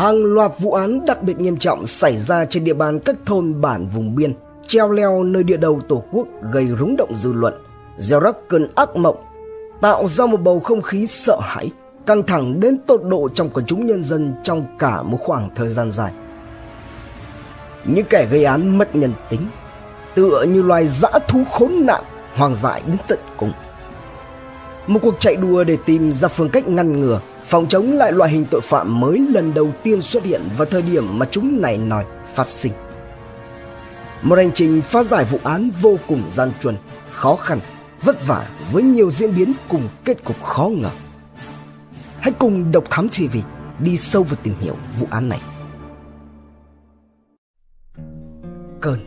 Hàng loạt vụ án đặc biệt nghiêm trọng xảy ra trên địa bàn các thôn bản vùng biên, treo leo nơi địa đầu tổ quốc gây rúng động dư luận, gieo rắc cơn ác mộng, tạo ra một bầu không khí sợ hãi, căng thẳng đến tột độ trong quần chúng nhân dân trong cả một khoảng thời gian dài. Những kẻ gây án mất nhân tính, tựa như loài dã thú khốn nạn, hoang dại đến tận cùng. Một cuộc chạy đua để tìm ra phương cách ngăn ngừa, phòng chống lại loại hình tội phạm mới lần đầu tiên xuất hiện vào thời điểm mà chúng này nói phát sinh. Một hành trình phá giải vụ án vô cùng gian truân, khó khăn, vất vả với nhiều diễn biến cùng kết cục khó ngờ. Hãy cùng Độc Thám TV đi sâu vào tìm hiểu vụ án này. Cơn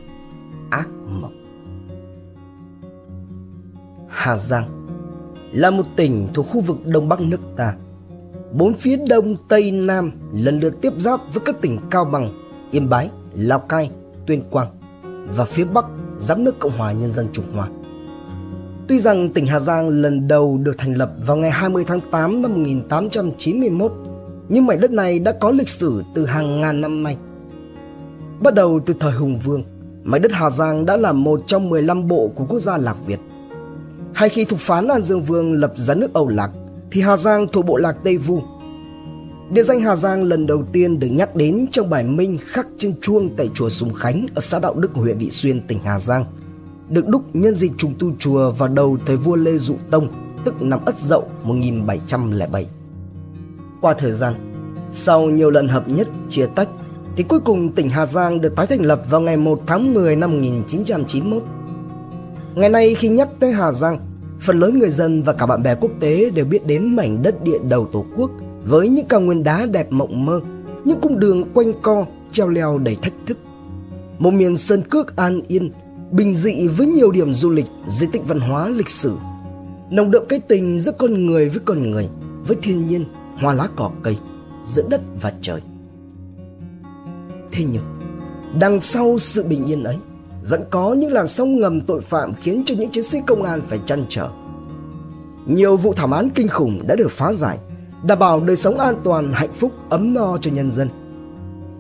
ác mộng Hà Giang là một tỉnh thuộc khu vực Đông Bắc nước ta. Bốn phía Đông, Tây, Nam lần lượt tiếp giáp với các tỉnh Cao Bằng, Yên Bái, Lào Cai, Tuyên Quang và phía Bắc giáp nước Cộng hòa Nhân dân Trung Hoa. Tuy rằng tỉnh Hà Giang lần đầu được thành lập vào ngày 20 tháng 8 năm 1891, nhưng mảnh đất này đã có lịch sử từ hàng ngàn năm nay. Bắt đầu từ thời Hùng Vương, mảnh đất Hà Giang đã là một trong 15 bộ của quốc gia Lạc Việt. Hay khi thục phán An Dương Vương lập ra nước Âu Lạc, thì Hà Giang thuộc bộ lạc Tây Vu. Địa danh Hà Giang lần đầu tiên được nhắc đến trong bài minh khắc trên chuông tại chùa Sùng Khánh ở xã Đạo Đức, huyện Vị Xuyên, tỉnh Hà Giang – được đúc nhân dịp trùng tu chùa vào đầu thời vua Lê Dụ Tông, tức năm Ất Dậu 1707. Qua thời gian, sau nhiều lần hợp nhất chia tách, thì cuối cùng tỉnh Hà Giang được tái thành lập vào ngày 1 tháng 10 năm 1991. Ngày nay khi nhắc tới Hà Giang, phần lớn người dân và cả bạn bè quốc tế đều biết đến mảnh đất địa đầu Tổ quốc với những cao nguyên đá đẹp mộng mơ, những cung đường quanh co, treo leo đầy thách thức. Một miền sơn cước an yên bình dị với nhiều điểm du lịch, di tích văn hóa lịch sử. Nồng đậm cái tình giữa con người với con người, với thiên nhiên, hoa lá cỏ cây, giữa đất và trời. Thế nhưng, đằng sau sự bình yên ấy, vẫn có những làn sóng ngầm tội phạm khiến cho những chiến sĩ công an phải chăn trở. Nhiều vụ thảm án kinh khủng đã được phá giải, đảm bảo đời sống an toàn, hạnh phúc, ấm no cho nhân dân.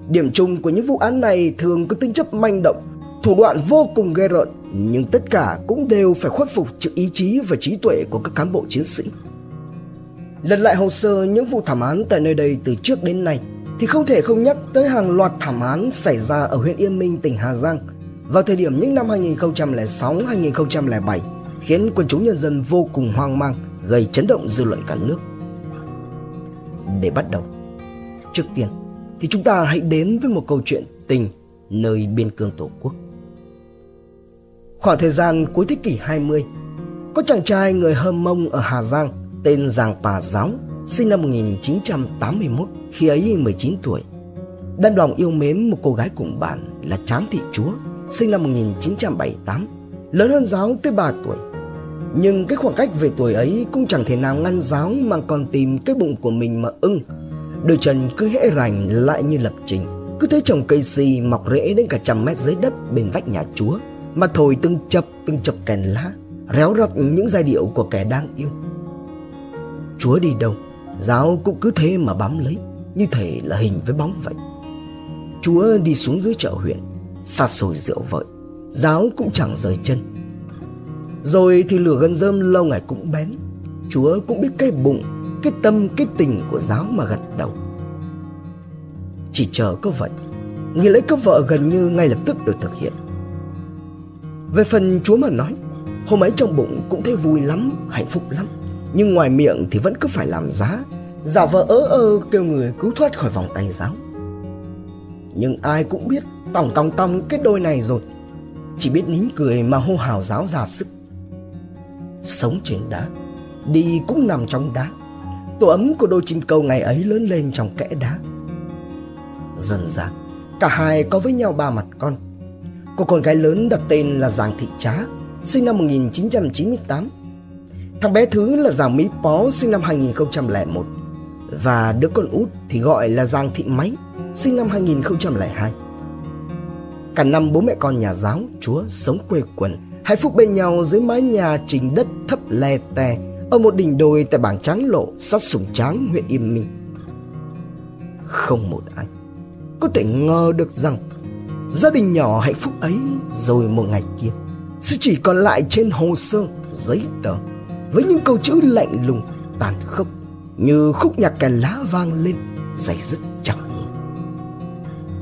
Điểm chung của những vụ án này thường có tính chất manh động, thủ đoạn vô cùng ghê rợn nhưng tất cả cũng đều phải khuất phục trước ý chí và trí tuệ của các cán bộ chiến sĩ. Lật lại hồ sơ những vụ thảm án tại nơi đây từ trước đến nay thì không thể không nhắc tới hàng loạt thảm án xảy ra ở huyện Yên Minh, tỉnh Hà Giang vào thời điểm những năm 2006-2007 khiến quần chúng nhân dân vô cùng hoang mang, gây chấn động dư luận cả nước. Để bắt đầu, trước tiên thì chúng ta hãy đến với một câu chuyện tình nơi biên cương Tổ quốc. Khoảng thời gian cuối thế kỷ 20, có chàng trai người Hơm Mông ở Hà Giang tên Giàng Pà Giáo, sinh năm 1981, khi ấy 19 tuổi. Đan lòng yêu mến một cô gái cùng bạn là Tráng Thị Chúa, sinh năm 1978, lớn hơn Giáo tới 3 tuổi. Nhưng cái khoảng cách về tuổi ấy cũng chẳng thể nào ngăn Giáo mà còn tìm cái bụng của mình mà ưng. Đôi chân cứ hễ rành lại như lập trình. Cứ thấy trồng cây xì mọc rễ đến cả trăm mét dưới đất bên vách nhà Chúa mà thổi từng chập từng chập kèn lá réo rắt những giai điệu của kẻ đang yêu chúa đi đâu giáo cũng cứ thế mà bám lấy như thể là hình với bóng vậy chúa đi xuống dưới chợ huyện xa xôi rượu vợi giáo cũng chẳng rời chân. Rồi thì lửa gần rơm lâu ngày cũng bén. Chúa cũng biết cái bụng, cái tâm, cái tình của giáo mà gật đầu. Chỉ chờ có vậy nghi lễ cấp vợ gần như ngay lập tức được thực hiện. Về phần Chúa mà nói, Hôm ấy trong bụng cũng thấy vui lắm, Hạnh phúc lắm. Nhưng ngoài miệng thì vẫn cứ phải làm giá. Giả vờ ớ ơ kêu người cứu thoát khỏi vòng tay giáo. Nhưng ai cũng biết Tòng tòng tòng cái đôi này rồi Chỉ biết nín cười mà hô hào giáo ra sức Sống trên đá Đi cũng nằm trong đá Tổ ấm của đôi chim câu ngày ấy lớn lên trong kẽ đá Dần dần Cả hai có với nhau ba mặt con Cô con gái lớn đặt tên là Giàng Thị Trá, sinh năm 1998. Thằng bé thứ là Giàng Mỹ Pó, sinh năm 2001. Và đứa con út thì gọi là Giàng Thị Máy, sinh năm 2002. Cả năm bố mẹ con nhà giáo, chúa sống quê quần, hạnh phúc bên nhau dưới mái nhà trình đất thấp le tè ở một đỉnh đồi tại bảng Tráng Lộ, sát Sùng Tráng, huyện Yên Minh. không một ai có thể ngờ được rằng gia đình nhỏ hạnh phúc ấy rồi một ngày kia sẽ chỉ còn lại trên hồ sơ giấy tờ với những câu chữ lạnh lùng tàn khốc như khúc nhạc kèn lá vang lên dày dứt chẳng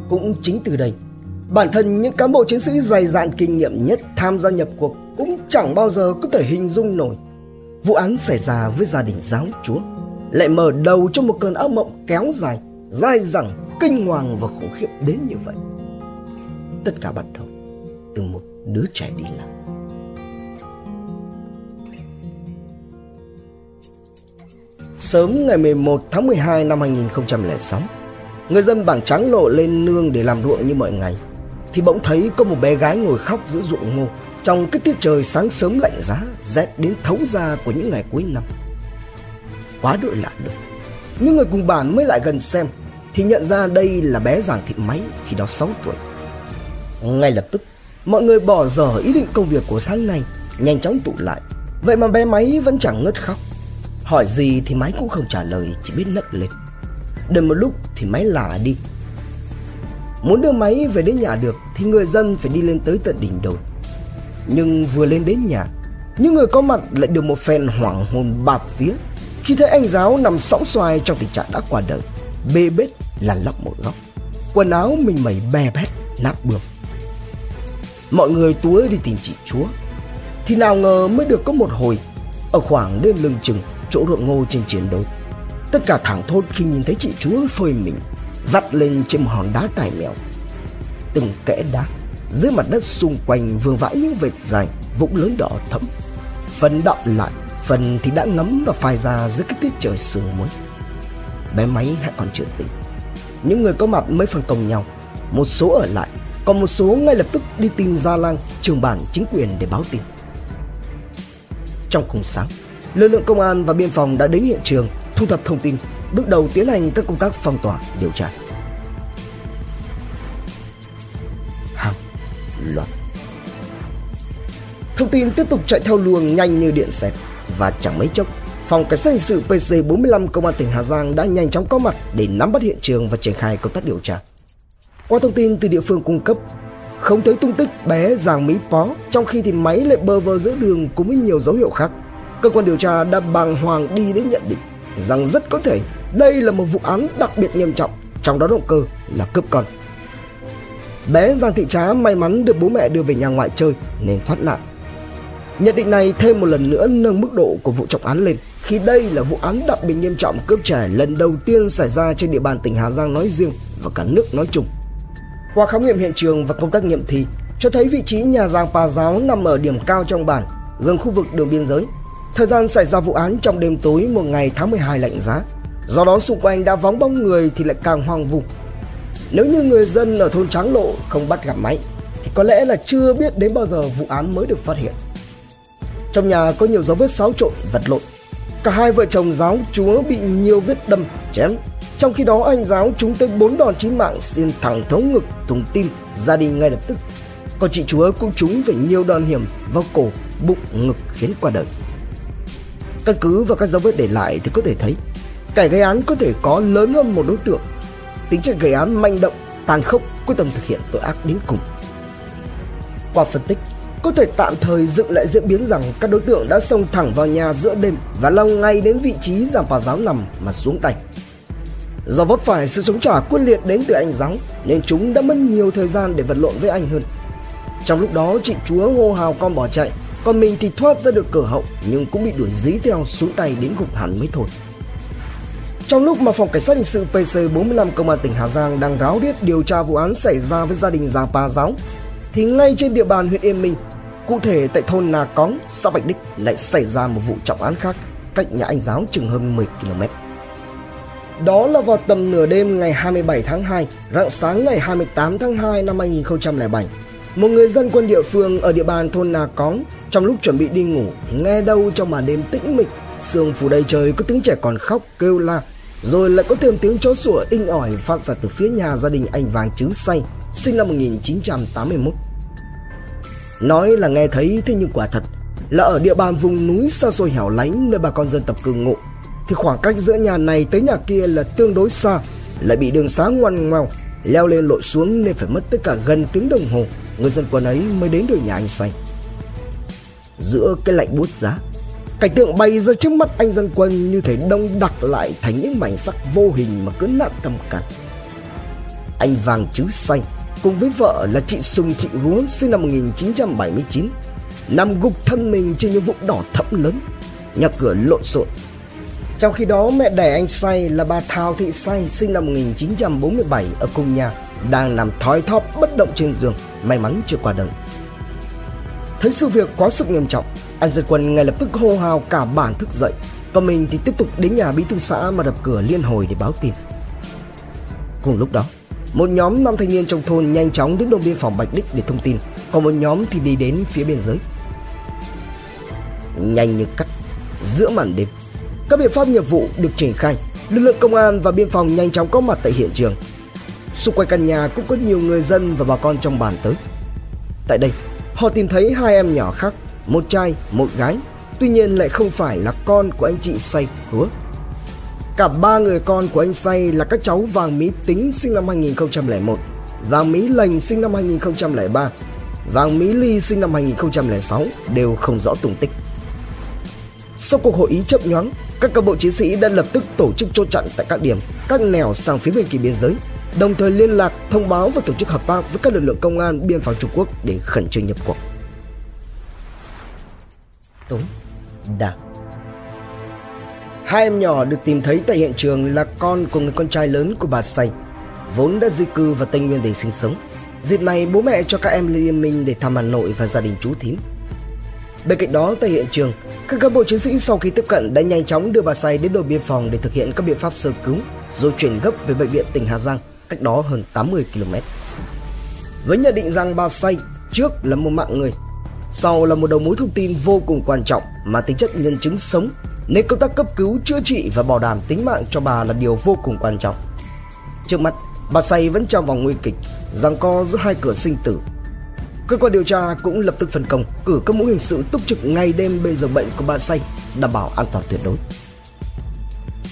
cũng chính từ đây bản thân những cán bộ chiến sĩ dày dạn kinh nghiệm nhất, tham gia nhập cuộc cũng chẳng bao giờ có thể hình dung nổi. Vụ án xảy ra với gia đình giáo chúa, lại mở đầu cho một cơn ác mộng kéo dài, dai dẳng, kinh hoàng và khủng khiếp đến như vậy. Tất cả bắt đầu từ một đứa trẻ đi lạc Sớm ngày 11 tháng 12 năm 2006 Người dân bản trắng lộ lên nương để làm ruộng như mọi ngày. Thì bỗng thấy có một bé gái ngồi khóc giữa ruộng ngô. Trong cái tiết trời sáng sớm lạnh giá, Rét đến thấu da của những ngày cuối năm. Quá đội lạ được. Những người cùng bản mới lại gần xem, Thì nhận ra đây là bé Giàng Thị Máy khi đó 6 tuổi. Ngay lập tức, Mọi người bỏ dở ý định công việc của sáng nay, Nhanh chóng tụ lại. Vậy mà bé Máy vẫn chẳng ngớt khóc. Hỏi gì thì máy cũng không trả lời, Chỉ biết nấc lên. Đợi một lúc thì máy lả đi. Muốn đưa máy về đến nhà được Thì người dân phải đi lên tới tận đỉnh đồi Nhưng vừa lên đến nhà, Những người có mặt lại được một phen hoảng hồn bạt phía Khi thấy anh giáo nằm sóng xoài trong tình trạng đã qua đời, Bê bết là lóc một góc, Quần áo mình mẩy bè bét, nát bươm. Mọi người túa đi tìm chị chúa, Thì nào ngờ mới được có một hồi, Ở khoảng đến lưng chừng, chỗ ruộng ngô trên chiến đấu. Tất cả thẳng thốt khi nhìn thấy chị chúa phơi mình vắt lên trên một hòn đá tài mèo. Từng kẽ đá dưới mặt đất xung quanh vương vãi những vệt dài, vũng lớn đỏ thẫm. Phần đọng lại, phần thì đã ngấm và phai ra dưới cái tiết trời sương muối. Bé máy hãy còn chưa tỉnh. Những người có mặt mới phân công nhau. Một số ở lại, còn một số ngay lập tức đi tìm gia lang trường bản chính quyền để báo tin. Trong cùng sáng, lực lượng công an và biên phòng đã đến hiện trường thu thập thông tin bước đầu tiến hành các công tác phong tỏa, điều tra. Hàng loạt. Thông tin tiếp tục chạy theo luồng nhanh như điện xẹt và chẳng mấy chốc, phòng cảnh sát hình sự PC 45 công an tỉnh Hà Giang đã nhanh chóng có mặt để nắm bắt hiện trường và triển khai công tác điều tra. Qua thông tin từ địa phương cung cấp, không thấy tung tích bé Giàng Mỹ Pó, trong khi thì máy lại bơ vơ giữa đường cùng với nhiều dấu hiệu khác. Cơ quan điều tra đã bàng hoàng đi đến nhận định rằng rất có thể đây là một vụ án đặc biệt nghiêm trọng, trong đó động cơ là cướp con. Bé Giang Thị Trá may mắn được bố mẹ đưa về nhà ngoại chơi nên thoát nạn. Nhận định này thêm một lần nữa nâng mức độ của vụ trọng án lên khi đây là vụ án đặc biệt nghiêm trọng cướp trẻ lần đầu tiên xảy ra trên địa bàn tỉnh Hà Giang nói riêng và cả nước nói chung. Qua khám nghiệm hiện trường và công tác nghiệm thi cho thấy vị trí nhà Giang Pa Giáo nằm ở điểm cao trong bản, gần khu vực đường biên giới Thời gian xảy ra vụ án trong đêm tối một ngày tháng 12 lạnh giá Do đó xung quanh đã vắng bóng người thì lại càng hoang vu. Nếu như người dân ở thôn Tráng Lộ không bắt gặp máy Thì có lẽ là chưa biết đến bao giờ vụ án mới được phát hiện. Trong nhà có nhiều dấu vết xáo trộn, vật lộn. Cả hai vợ chồng giáo chúa bị nhiều vết đâm, chém. Trong khi đó anh giáo trúng tới bốn đòn chí mạng xuyên thẳng thấu ngực, thùng tim, gia đình ngay lập tức. Còn chị chúa cũng trúng phải nhiều đòn hiểm vào cổ, bụng, ngực khiến qua đời. Căn cứ vào các dấu vết để lại thì có thể thấy kẻ gây án có thể có lớn hơn một đối tượng. Tính chất gây án manh động, tàn khốc, quyết tâm thực hiện tội ác đến cùng. Qua phân tích, có thể tạm thời dựng lại diễn biến rằng các đối tượng đã xông thẳng vào nhà giữa đêm và lao ngay đến vị trí giảng bà giáo nằm mà xuống tay. Do vấp phải sự chống trả quyết liệt đến từ anh giáo nên chúng đã mất nhiều thời gian để vật lộn với anh hơn. Trong lúc đó chị chúa hô hào con bỏ chạy còn mình thì thoát ra được cửa hậu nhưng cũng bị đuổi dí theo xuống tay đến gục hẳn mới thôi. Trong lúc mà phòng cảnh sát hình sự PC 45 công an tỉnh Hà Giang đang ráo riết điều tra vụ án xảy ra với gia đình già Pa Giáo thì ngay trên địa bàn huyện Yên Minh, cụ thể tại thôn Nà Cóng, xã Bạch Đích lại xảy ra một vụ trọng án khác cách nhà anh giáo chừng hơn 10 km. Đó là vào tầm nửa đêm ngày 27 tháng 2, rạng sáng ngày 28 tháng 2 năm 2007, một người dân quân địa phương ở địa bàn thôn Nà Cóng trong lúc chuẩn bị đi ngủ thì nghe đâu trong màn đêm tĩnh mịch, sương phủ đầy trời có tiếng trẻ còn khóc kêu la, rồi lại có thêm tiếng chó sủa inh ỏi phát ra từ phía nhà gia đình anh Vàng chứ Say, sinh năm 1981. Nói là nghe thấy thế nhưng quả thật là ở địa bàn vùng núi xa xôi hẻo lánh nơi bà con dân tộc cư ngụ thì khoảng cách giữa nhà này tới nhà kia là tương đối xa lại bị đường xá ngoằn ngoèo leo lên lội xuống nên phải mất tất cả gần tiếng đồng hồ người dân quân ấy mới đến được nhà anh say giữa cái lạnh buốt giá cảnh tượng bay ra trước mắt anh dân quân như thể đông đặc lại thành những mảnh sắc vô hình mà cứ nặng tâm cắn anh vàng chứ xanh cùng với vợ là chị Sùng Thị Rúa sinh năm 1979 nằm gục thân mình trên những vũng đỏ thẫm lớn, nhà cửa lộn xộn. Trong khi đó, mẹ đẻ anh say là bà Thao Thị Say sinh năm 1947 ở cùng nhà, đang nằm thói thóp bất động trên giường, may mắn chưa qua đời. Thấy sự việc quá sức nghiêm trọng anh dân quân ngay lập tức hô hào cả bản thức dậy còn mình thì tiếp tục đến nhà bí thư xã mà đập cửa liên hồi để báo tin cùng lúc đó một nhóm nam thanh niên trong thôn nhanh chóng đến đồn biên phòng Bạch Đích để thông tin, còn một nhóm thì đi đến phía biên giới. Nhanh như cắt, giữa màn đêm, các biện pháp nghiệp vụ được triển khai, lực lượng công an và biên phòng nhanh chóng có mặt tại hiện trường. Xung quanh căn nhà cũng có nhiều người dân và bà con trong bản tới. Tại đây, họ tìm thấy hai em nhỏ khác, một trai, một gái, tuy nhiên lại không phải là con của anh chị say hứa. Cả ba người con của anh say là các cháu Vàng Mỹ Tính sinh năm 2001, Vàng Mỹ Lành sinh năm 2003, Vàng Mỹ Ly sinh năm 2006 đều không rõ tung tích. Sau cuộc hội ý chấp nhoáng, các cán bộ chiến sĩ đã lập tức tổ chức chốt chặn tại các điểm, các nẻo sang phía bên kia biên giới, đồng thời liên lạc, thông báo và tổ chức hợp tác với các lực lượng công an biên phòng Trung Quốc để khẩn trương nhập cuộc. Tối, đảng Hai em nhỏ được tìm thấy tại hiện trường là con của người con trai lớn của bà Say, vốn đã di cư vào Tây Nguyên để sinh sống. Dịp này bố mẹ cho các em lên Liên Minh để thăm Hà Nội và gia đình chú thím. Bên cạnh đó tại hiện trường, các cán bộ chiến sĩ sau khi tiếp cận đã nhanh chóng đưa bà Say đến đồn biên phòng để thực hiện các biện pháp sơ cứu rồi chuyển gấp về bệnh viện tỉnh Hà Giang cách đó hơn 80 km. Với nhận định rằng bà Say trước là một mạng người, sau là một đầu mối thông tin vô cùng quan trọng mà tính chất nhân chứng sống nên công tác cấp cứu, chữa trị và bảo đảm tính mạng cho bà là điều vô cùng quan trọng. Trước mắt, bà Say vẫn trong vòng nguy kịch, giằng co giữa hai cửa sinh tử. Cơ quan điều tra cũng lập tức phân công cử các mũi hình sự túc trực ngày đêm bên giường bệnh của bà Say, đảm bảo an toàn tuyệt đối.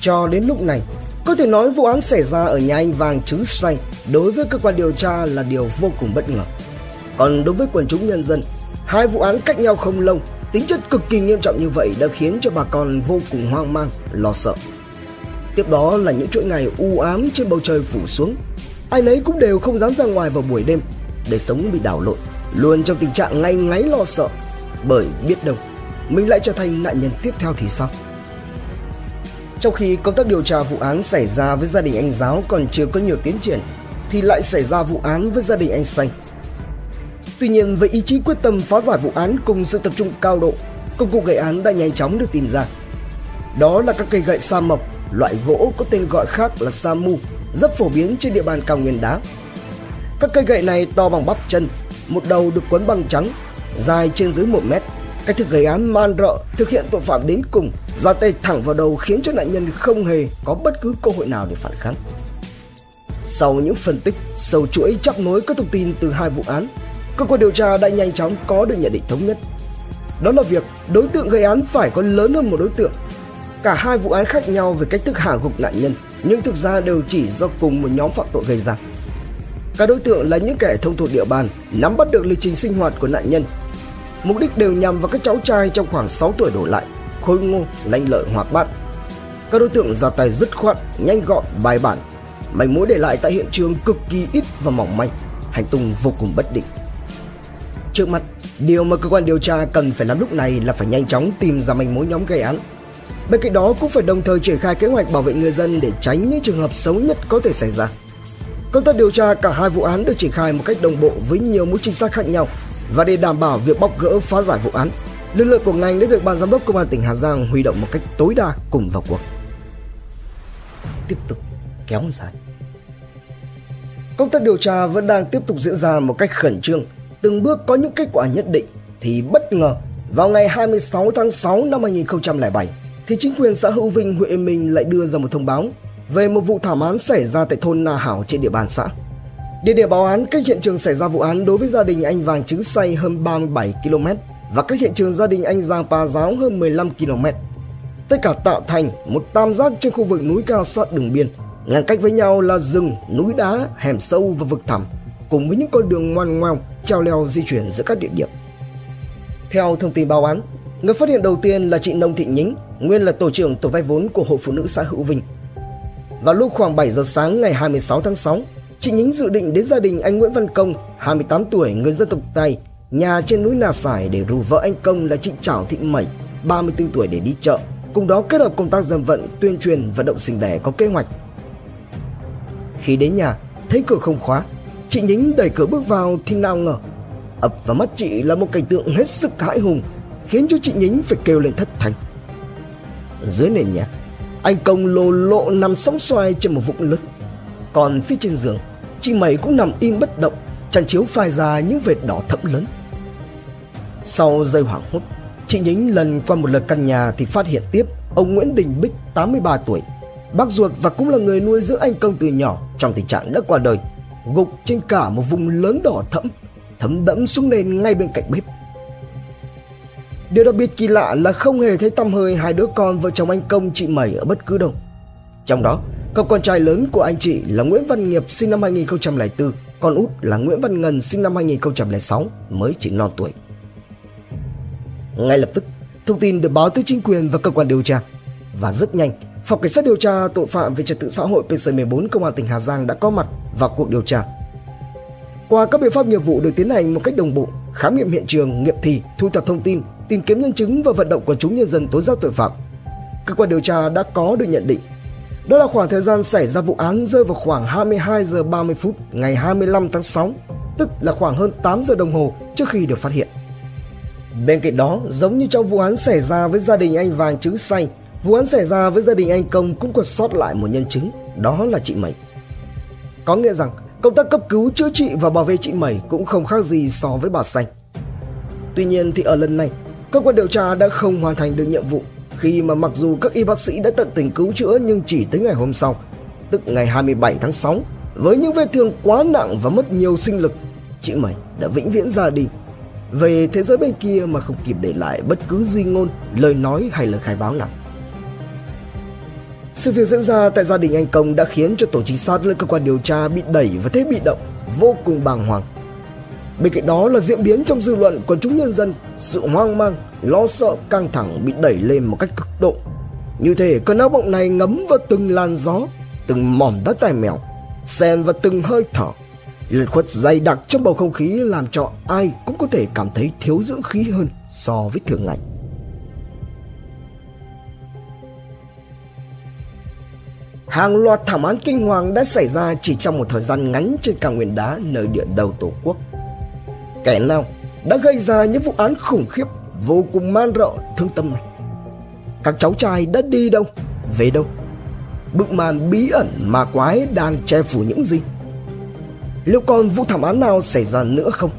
Cho đến lúc này, có thể nói vụ án xảy ra ở nhà anh Vàng Chứ Say đối với cơ quan điều tra là điều vô cùng bất ngờ. Còn đối với quần chúng nhân dân, hai vụ án cách nhau không lâu Tính chất cực kỳ nghiêm trọng như vậy đã khiến cho bà con vô cùng hoang mang, lo sợ. Tiếp đó là những chuỗi ngày u ám trên bầu trời phủ xuống. Ai nấy cũng đều không dám ra ngoài vào buổi đêm để sống bị đảo lộn, luôn trong tình trạng ngay ngáy lo sợ. Bởi biết đâu, mình lại trở thành nạn nhân tiếp theo thì sao? Trong khi công tác điều tra vụ án xảy ra với gia đình anh giáo còn chưa có nhiều tiến triển, thì lại xảy ra vụ án với gia đình anh Xanh Tuy nhiên với ý chí quyết tâm phá giải vụ án cùng sự tập trung cao độ, công cụ gây án đã nhanh chóng được tìm ra. Đó là các cây gậy sa mộc, loại gỗ có tên gọi khác là sa mu, rất phổ biến trên địa bàn cao nguyên đá. Các cây gậy này to bằng bắp chân, một đầu được quấn băng trắng, dài trên dưới 1 mét. Cách thức gây án man rợ, thực hiện tội phạm đến cùng, ra tay thẳng vào đầu khiến cho nạn nhân không hề có bất cứ cơ hội nào để phản kháng. Sau những phân tích, sâu chuỗi chắp nối các thông tin từ hai vụ án, cơ quan điều tra đã nhanh chóng có được nhận định thống nhất. Đó là việc đối tượng gây án phải có lớn hơn một đối tượng. Cả hai vụ án khác nhau về cách thức hạ gục nạn nhân, nhưng thực ra đều chỉ do cùng một nhóm phạm tội gây ra. Các đối tượng là những kẻ thông thuộc địa bàn, nắm bắt được lịch trình sinh hoạt của nạn nhân. Mục đích đều nhằm vào các cháu trai trong khoảng 6 tuổi đổ lại, khôi ngô, lanh lợi hoạt bát. Các đối tượng ra tay dứt khoát, nhanh gọn, bài bản. mảnh mối để lại tại hiện trường cực kỳ ít và mỏng manh, hành tung vô cùng bất định. Trước mắt, điều mà cơ quan điều tra cần phải làm lúc này là phải nhanh chóng tìm ra manh mối nhóm gây án. Bên cạnh đó cũng phải đồng thời triển khai kế hoạch bảo vệ người dân để tránh những trường hợp xấu nhất có thể xảy ra. Công tác điều tra cả hai vụ án được triển khai một cách đồng bộ với nhiều mũi trinh sát khác nhau và để đảm bảo việc bóc gỡ phá giải vụ án, lực lượng của ngành đã được ban giám đốc công an tỉnh Hà Giang huy động một cách tối đa cùng vào cuộc. Tiếp tục kéo dài. Công tác điều tra vẫn đang tiếp tục diễn ra một cách khẩn trương từng bước có những kết quả nhất định thì bất ngờ vào ngày 26 tháng 6 năm 2007 thì chính quyền xã Hữu Vinh, huyện Yên Minh lại đưa ra một thông báo về một vụ thảm án xảy ra tại thôn Na Hảo trên địa bàn xã. Địa điểm báo án cách hiện trường xảy ra vụ án đối với gia đình anh Vàng Trứng Say hơn 37 km và cách hiện trường gia đình anh Giang Pa Giáo hơn 15 km. Tất cả tạo thành một tam giác trên khu vực núi cao sát đường biên, Ngăn cách với nhau là rừng, núi đá, hẻm sâu và vực thẳm, cùng với những con đường ngoằn ngoèo treo leo di chuyển giữa các địa điểm. Theo thông tin báo án, người phát hiện đầu tiên là chị Nông Thị Nhính, nguyên là tổ trưởng tổ vay vốn của Hội Phụ nữ xã Hữu Vinh. Vào lúc khoảng 7 giờ sáng ngày 26 tháng 6, chị Nhính dự định đến gia đình anh Nguyễn Văn Công, 28 tuổi, người dân tộc Tây, nhà trên núi Nà Sải để rủ vợ anh Công là chị Trảo Thị Mẩy, 34 tuổi để đi chợ. Cùng đó kết hợp công tác dân vận, tuyên truyền, vận động sinh đẻ có kế hoạch. Khi đến nhà, thấy cửa không khóa, chị Nhính đẩy cửa bước vào thì nào ngờ ập vào mắt chị là một cảnh tượng hết sức hãi hùng, khiến cho chị Nhính phải kêu lên thất thanh. Dưới nền nhà, anh Công lồ lộ nằm sóng xoay trên một vũng lớn. Còn phía trên giường, chị Mẩy cũng nằm im bất động, chăn chiếu phai ra những vệt đỏ thẫm lớn. Sau giây hoảng hốt, chị Nhính lần qua một lượt căn nhà thì phát hiện tiếp ông Nguyễn Đình Bích 83 tuổi, bác ruột và cũng là người nuôi dưỡng anh Công từ nhỏ trong tình trạng đã qua đời, gục trên cả một vùng lớn đỏ thẫm, thấm đẫm xuống nền ngay bên cạnh bếp. Điều đặc biệt kỳ lạ là không hề thấy tăm hơi hai đứa con vợ chồng anh Công chị Mẩy ở bất cứ đâu. Trong đó, cậu con trai lớn của anh chị là Nguyễn Văn Nghiệp sinh năm 2004, con út là Nguyễn Văn Ngân sinh năm 2006 mới chỉ non tuổi. Ngay lập tức, thông tin được báo tới chính quyền và cơ quan điều tra. Và rất nhanh, Phòng Cảnh sát điều tra tội phạm về trật tự xã hội PC14 Công an tỉnh Hà Giang đã có mặt vào cuộc điều tra. Qua các biện pháp nghiệp vụ được tiến hành một cách đồng bộ, khám nghiệm hiện trường, nghiệm thi, thu thập thông tin, tìm kiếm nhân chứng và vận động quần chúng nhân dân tố giác tội phạm. Cơ quan điều tra đã có được nhận định đó là khoảng thời gian xảy ra vụ án rơi vào khoảng 22 giờ 30 phút ngày 25 tháng 6, tức là khoảng hơn 8 giờ đồng hồ trước khi được phát hiện. Bên cạnh đó, giống như trong vụ án xảy ra với gia đình anh Vàng Trứng Say, vụ án xảy ra với gia đình anh Công cũng còn sót lại một nhân chứng, đó là chị Mẩy. Có nghĩa rằng, công tác cấp cứu, chữa trị và bảo vệ chị Mẩy cũng không khác gì so với bà Xanh. Tuy nhiên thì ở lần này, cơ quan điều tra đã không hoàn thành được nhiệm vụ khi mà mặc dù các y bác sĩ đã tận tình cứu chữa nhưng chỉ tới ngày hôm sau, tức ngày 27 tháng 6, với những vết thương quá nặng và mất nhiều sinh lực, chị Mẩy đã vĩnh viễn ra đi về thế giới bên kia mà không kịp để lại bất cứ di ngôn, lời nói hay lời khai báo nào. Sự việc diễn ra tại gia đình anh Công đã khiến cho tổ trinh sát lên cơ quan điều tra bị đẩy và thế bị động, vô cùng bàng hoàng. Bên cạnh đó là diễn biến trong dư luận của chúng nhân dân, sự hoang mang, lo sợ, căng thẳng bị đẩy lên một cách cực độ. Như thể cơn áo bộng này ngấm vào từng làn gió, từng mỏm đất tài mèo, xen vào từng hơi thở. Lần khuất dày đặc trong bầu không khí làm cho ai cũng có thể cảm thấy thiếu dưỡng khí hơn so với thường ngày. Hàng loạt thảm án kinh hoàng đã xảy ra chỉ trong một thời gian ngắn trên cao nguyên đá nơi địa đầu Tổ quốc. Kẻ nào đã gây ra những vụ án khủng khiếp, vô cùng man rợ, thương tâm này? Các cháu trai đã đi đâu? Về đâu? Bức màn bí ẩn mà quái đang che phủ những gì? Liệu còn vụ thảm án nào xảy ra nữa không?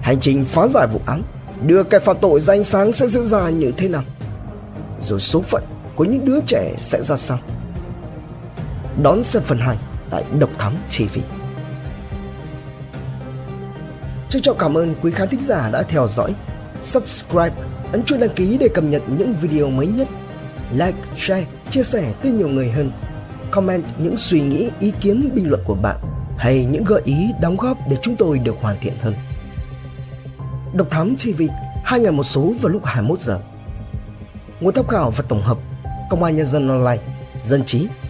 Hành trình phá giải vụ án, đưa kẻ phạm tội ra ánh sáng sẽ diễn ra như thế nào? Rồi số phận của những đứa trẻ sẽ ra sao? Đón xem phần 2 tại Độc Thám TV. Trân trọng cảm ơn quý khán thính giả đã theo dõi. Subscribe, ấn chuông đăng ký để cập nhật những video mới nhất. Like, share, chia sẻ tới nhiều người hơn. Comment những suy nghĩ, ý kiến, bình luận của bạn hay những gợi ý đóng góp để chúng tôi được hoàn thiện hơn. Độc Thám TV, hai ngày một số vào lúc 21 giờ. Nguồn tham khảo và tổng hợp Công an Nhân dân Online, Dân trí,